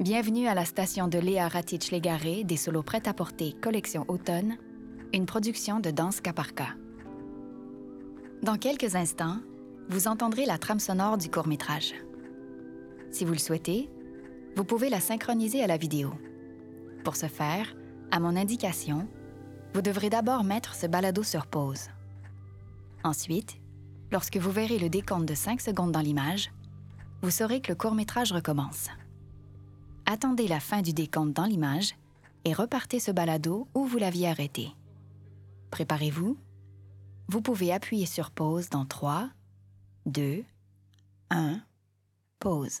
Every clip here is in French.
Bienvenue à la station de Léa Ratich-Légaré des solos prêts à porter Collection Automne, une production de Danse Caparca. Dans quelques instants, vous entendrez la trame sonore du court-métrage. Si vous le souhaitez, vous pouvez la synchroniser à la vidéo. Pour ce faire, à mon indication, vous devrez d'abord mettre ce balado sur pause. Ensuite, lorsque vous verrez le décompte de 5 secondes dans l'image, vous saurez que le court-métrage recommence. Attendez la fin du décompte dans l'image et repartez ce balado où vous l'aviez arrêté. Préparez-vous. Vous pouvez appuyer sur pause dans 3, 2, 1, pause.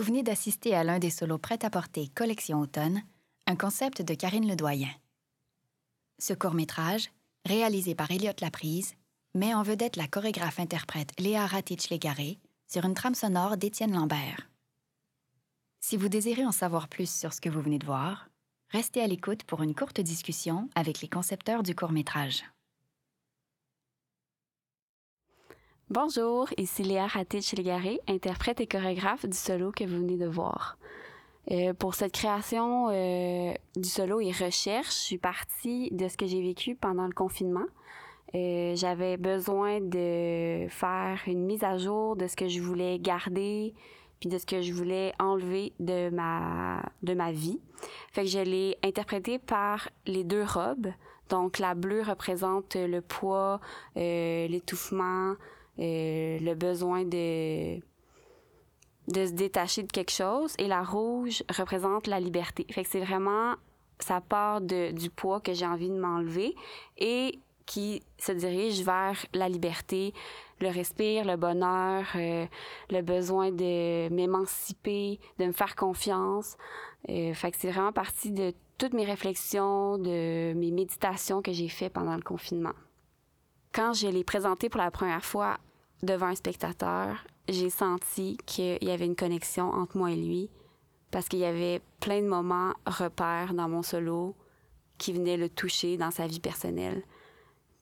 Vous venez d'assister à l'un des solos prêt-à-porter Collection Automne, un concept de Karine Ledoyen. Ce court-métrage, réalisé par Elliot Laprise, met en vedette la chorégraphe-interprète Léa Ratich-Légaré sur une trame sonore d'Étienne Lambert. Si vous désirez en savoir plus sur ce que vous venez de voir, Restez à l'écoute pour une courte discussion avec les concepteurs du court-métrage. Bonjour, ici Léa Ratich-Légaré, interprète et chorégraphe du solo que vous venez de voir. Euh, pour cette création euh, du solo et recherche, je suis partie de ce que j'ai vécu pendant le confinement. Euh, j'avais besoin de faire une mise à jour de ce que je voulais garder, puis de ce que je voulais enlever de ma, de ma vie. Fait que je l'ai interprété par les deux robes. Donc la bleue représente le poids, l'étouffement, le besoin de de se détacher de quelque chose et la rouge représente la liberté. Fait que c'est vraiment ça part de, du poids que j'ai envie de m'enlever et qui se dirige vers la liberté, le respire, le bonheur, euh, le besoin de m'émanciper, de me faire confiance. Euh, fait que c'est vraiment partie de toutes mes réflexions, de mes méditations que j'ai fait pendant le confinement. Quand je l'ai présenté pour la première fois devant un spectateur, j'ai senti qu'il y avait une connexion entre moi et lui parce qu'il y avait plein de moments repères dans mon solo qui venaient le toucher dans sa vie personnelle.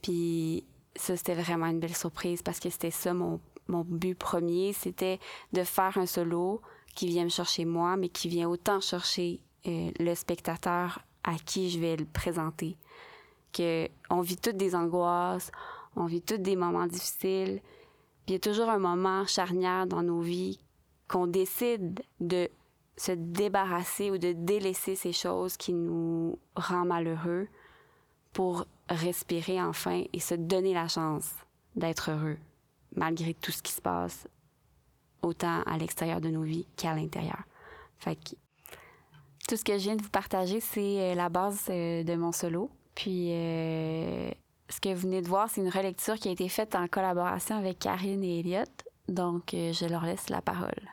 Puis ça, c'était vraiment une belle surprise parce que c'était ça mon, mon but premier, c'était de faire un solo qui vient me chercher moi, mais qui vient autant chercher euh, le spectateur à qui je vais le présenter. Que on vit toutes des angoisses, on vit toutes des moments difficiles. Puis il y a toujours un moment charnière dans nos vies qu'on décide de se débarrasser ou de délaisser ces choses qui nous rendent malheureux pour respirer enfin et se donner la chance d'être heureux, malgré tout ce qui se passe, autant à l'extérieur de nos vies qu'à l'intérieur. Fait que tout ce que je viens de vous partager, c'est euh, la base euh, de mon solo. Puis euh, ce que vous venez de voir, c'est une relecture qui a été faite en collaboration avec Karine et Elliot. Donc, je leur laisse la parole.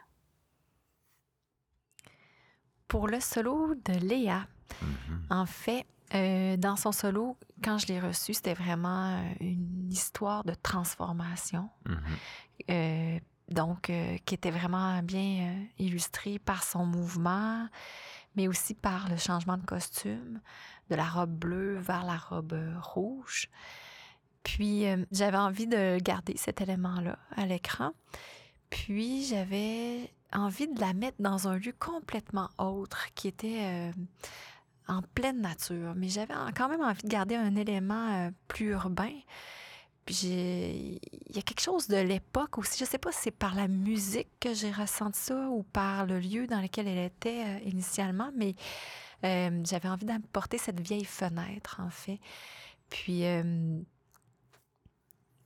Pour le solo de Léa, mm-hmm. en fait, euh, dans son solo, quand je l'ai reçu, c'était vraiment euh, une histoire de transformation. Mm-hmm. Euh, donc, qui était vraiment bien illustrée par son mouvement, mais aussi par le changement de costume, de la robe bleue vers la robe rouge. Puis, j'avais envie de garder cet élément-là à l'écran. Puis, j'avais envie de la mettre dans un lieu complètement autre, qui était en pleine nature, mais j'avais quand même envie de garder un élément euh, plus urbain. Puis il y a quelque chose de l'époque aussi. Je sais pas si c'est par la musique que j'ai ressenti ça ou par le lieu dans lequel elle était euh, initialement, mais euh, j'avais envie d'apporter cette vieille fenêtre, en fait. Puis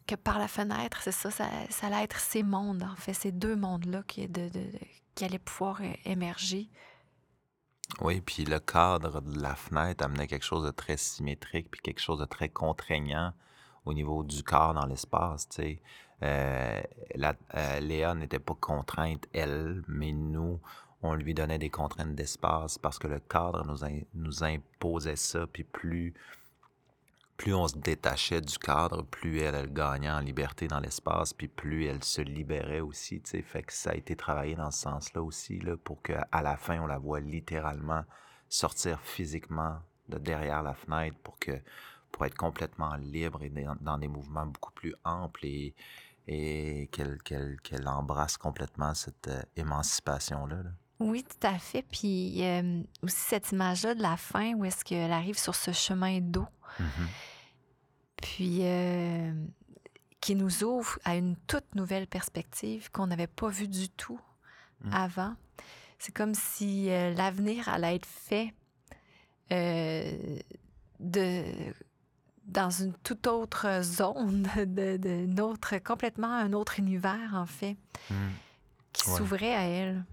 que par la fenêtre, c'est ça, ça, allait être ces mondes, en fait, ces deux mondes-là qui, de, qui allaient pouvoir émerger oui, puis le cadre de la fenêtre amenait quelque chose de très symétrique, puis quelque chose de très contraignant au niveau du corps dans l'espace. Euh, euh, Léa n'était pas contrainte, elle, mais nous, on lui donnait des contraintes d'espace parce que le cadre nous, nous imposait ça, puis plus plus on se détachait du cadre, plus elle, gagnait en liberté dans l'espace, puis plus elle se libérait aussi. Fait que ça a été travaillé dans ce sens-là aussi, là, pour qu'à la fin, on la voit littéralement sortir physiquement de derrière la fenêtre pour que pour être complètement libre et dans des mouvements beaucoup plus amples et, et qu'elle qu'elle embrasse complètement cette euh, émancipation-là. Oui, tout à fait. Puis euh, aussi cette image-là de la fin où est-ce qu'elle arrive sur ce chemin d'eau. Mm-hmm. Puis, euh, qui nous ouvre à une toute nouvelle perspective qu'on n'avait pas vue du tout mmh. avant. C'est comme si euh, l'avenir allait être fait de, dans une toute autre zone, de, de complètement un autre univers, en fait, mmh. qui s'ouvrait à elle.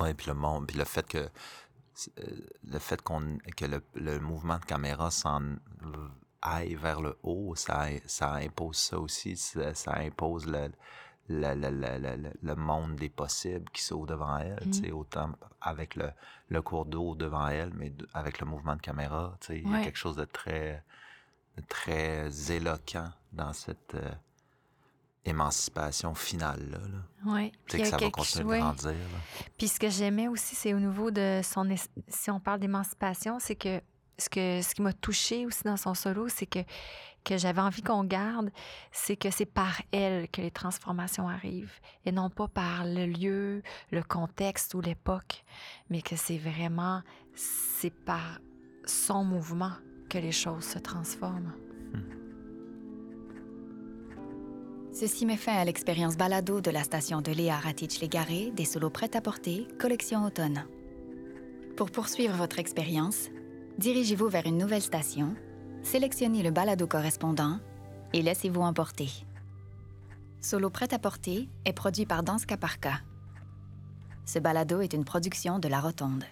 Oui, puis le monde, puis le fait que le fait qu'on que le, le, mouvement de caméra s'en aille vers le haut, ça, ça impose ça aussi, ça, impose le, le, le, le, monde des possibles qui s'ouvre devant elle, mmh. autant avec le, le cours d'eau devant elle, mais avec le mouvement de caméra, il y a quelque chose de très, très éloquent dans cette, euh, émancipation finale. Là, Oui. C'est que ça va continuer de grandir. Puis ce que j'aimais aussi, c'est au niveau de son... Si on parle d'émancipation, c'est que ce, que ce qui m'a touché aussi dans son solo, c'est que, que j'avais envie qu'on garde, c'est que c'est par elle que les transformations arrivent et non pas par le lieu, le contexte ou l'époque, mais que c'est vraiment, c'est par son mouvement les choses se transforment. Ceci met fin à l'expérience balado de la station de Léa Ratich-Légaré des solos prêts à porter, collection automne. Pour poursuivre votre expérience, dirigez-vous vers une nouvelle station, sélectionnez le balado correspondant et laissez-vous emporter. Solo prêt à porter est produit par Danska Parka. Ce balado est une production de La Rotonde.